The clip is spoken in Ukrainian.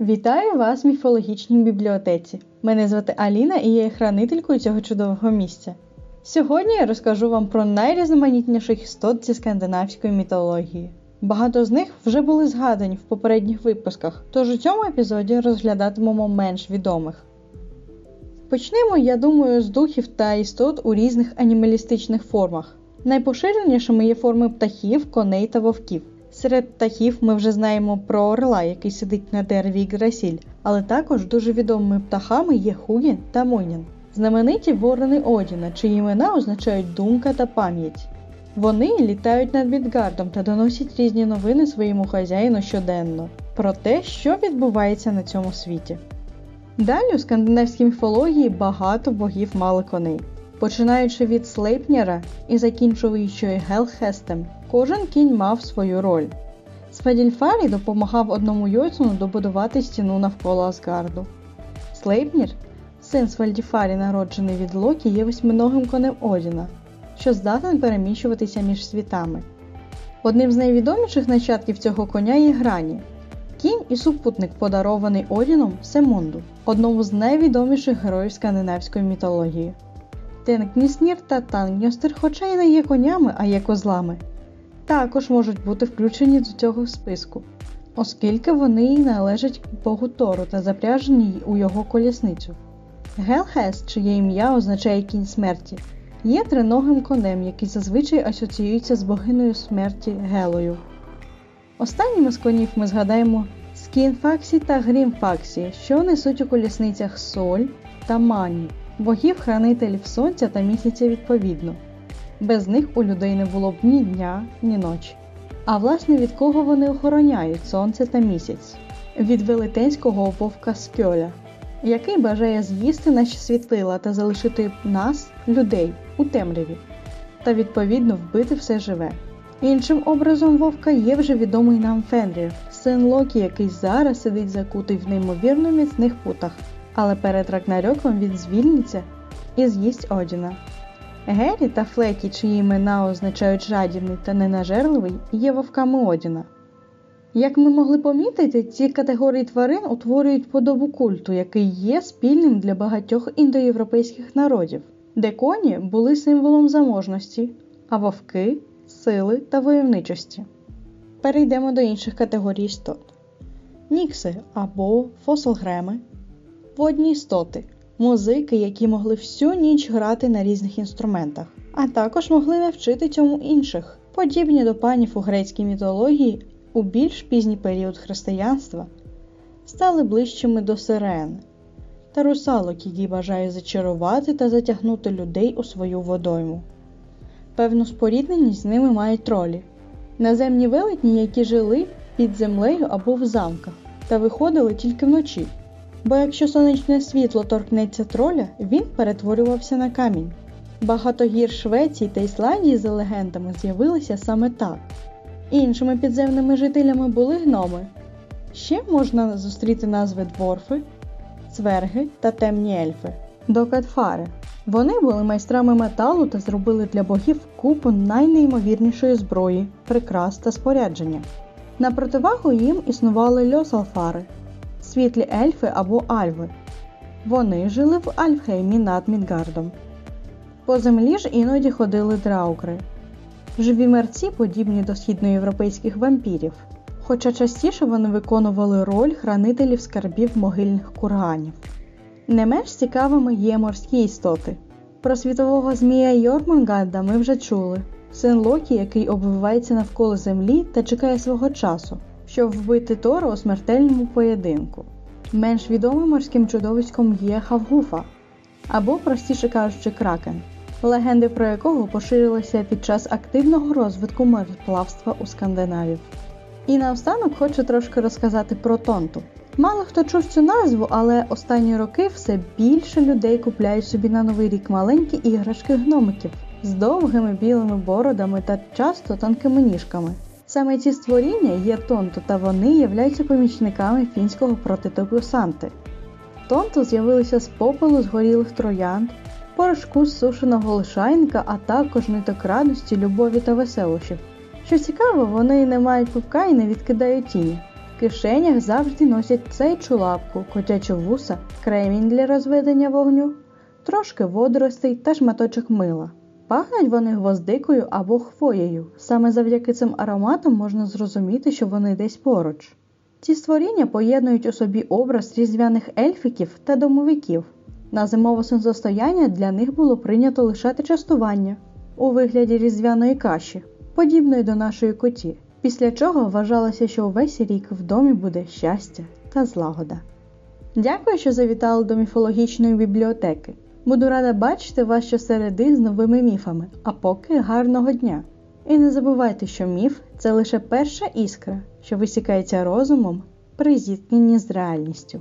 Вітаю вас в міфологічній бібліотеці. Мене звати Аліна і я є хранителькою цього чудового місця. Сьогодні я розкажу вам про найрізноманітніших істот зі скандинавської мітології. Багато з них вже були згадані в попередніх випусках, тож у цьому епізоді розглядатимемо менш відомих. Почнемо, я думаю, з духів та істот у різних анімалістичних формах. Найпоширенішими є форми птахів, коней та вовків. Серед птахів ми вже знаємо про орла, який сидить на дереві Грасіль, але також дуже відомими птахами є Хугін та Мойнін. Знамениті ворони Одіна, чиї імена означають думка та пам'ять. Вони літають над Відгардом та доносять різні новини своєму хазяїну щоденно про те, що відбувається на цьому світі. Далі у скандинавській міфології багато богів мали коней. Починаючи від Слейпнєра і закінчуючи Гелхестем, кожен кінь мав свою роль. Сведільфарі допомагав одному Йойцуну добудувати стіну навколо Асгарду. Слейпнір, син Свальдіфарі, народжений від Локі, є восьминогим конем Одіна, що здатен переміщуватися між світами. Одним з найвідоміших нащадків цього коня є Грані, кінь і супутник, подарований Одіном Семунду, одному з найвідоміших героїв скандинавської мітології. Тенгніснір та Тангньостер, хоча й не є конями, а є козлами, також можуть бути включені до цього списку, оскільки вони належать Богу Тору та запряжені у його колісницю. Гелхест, чиє ім'я означає кінь смерті, є триногим конем, який зазвичай асоціюється з богиною смерті Гелою. Останніми з конів ми згадаємо Скінфаксі та Грімфаксі, що несуть у колісницях соль та мані, богів-хранителів сонця та місяця відповідно. Без них у людей не було б ні дня, ні ночі. А власне від кого вони охороняють сонце та місяць? Від велетенського вовка Скьоля, який бажає з'їсти наші світила та залишити нас, людей, у темряві, та відповідно вбити все живе. Іншим образом вовка є вже відомий нам Фенрір, син Локі, який зараз сидить закутий в неймовірно міцних путах, але перед Рагнарьоком він звільниться і з'їсть Одіна. Гері та Флекі, чиї імена означають жадібний та ненажерливий, є вовками Одіна. Як ми могли помітити, ці категорії тварин утворюють подобу культу, який є спільним для багатьох індоєвропейських народів, де коні були символом заможності, а вовки сили та войовничості. Перейдемо до інших категорій істот: нікси або фосилгреми, водні істоти, музики, які могли всю ніч грати на різних інструментах, а також могли навчити цьому інших, подібні до панів у грецькій мітології у більш пізній період християнства, стали ближчими до сирен та русалок, які бажають зачарувати та затягнути людей у свою водойму. Певну спорідненість з ними мають тролі, наземні велетні, які жили під землею або в замках та виходили тільки вночі. Бо якщо сонячне світло торкнеться троля, він перетворювався на камінь. Багато гір Швеції та Ісландії за легендами з'явилися саме так. Іншими підземними жителями були гноми. Ще можна зустріти назви дворфи, цверги та темні ельфи, докатфари. Вони були майстрами металу та зробили для богів купу найнеймовірнішої зброї, прикрас та спорядження. На противагу їм існували льосалфари, світлі ельфи або альви. Вони жили в Альфхеймі над Мідгардом. По землі ж іноді ходили драугри. Живі мерці, подібні до східноєвропейських вампірів, хоча частіше вони виконували роль хранителів скарбів могильних курганів. Не менш цікавими є морські істоти. Про світового змія Йормунганда ми вже чули син Локі, який обвивається навколо землі та чекає свого часу, щоб вбити Тору у смертельному поєдинку. Менш відомим морським чудовиськом є Хавгуфа, або, простіше кажучи, кракен, легенди про якого поширилися під час активного розвитку мореплавства у Скандинавів. І наостанок хочу трошки розказати про Тонту. Мало хто чув цю назву, але останні роки все більше людей купляють собі на новий рік маленькі іграшки гномиків з довгими білими бородами та часто тонкими ніжками. Саме ці створіння є тонту, та вони являються помічниками фінського прототипу Санти. Тонту з'явилися з попелу згорілих троянд, порошку з сушеного лишайника, а також ниток радості, любові та веселощів. Що цікаво, вони не мають пупка і не відкидають тіні. В кишенях завжди носять цей чулапку, котячу вуса, кремінь для розведення вогню, трошки водоростей та шматочок мила. Пахнуть вони гвоздикою або хвоєю. Саме завдяки цим ароматам можна зрозуміти, що вони десь поруч. Ці створіння поєднують у собі образ різдвяних ельфіків та домовиків. На зимове сонцестояння для них було прийнято лишати частування у вигляді різдвяної каші, подібної до нашої коті, після чого вважалося, що увесь рік в домі буде щастя та злагода. Дякую, що завітали до міфологічної бібліотеки. Буду рада бачити вас щосереди з новими міфами, а поки гарного дня! І не забувайте, що міф це лише перша іскра, що висікається розумом при зіткненні з реальністю.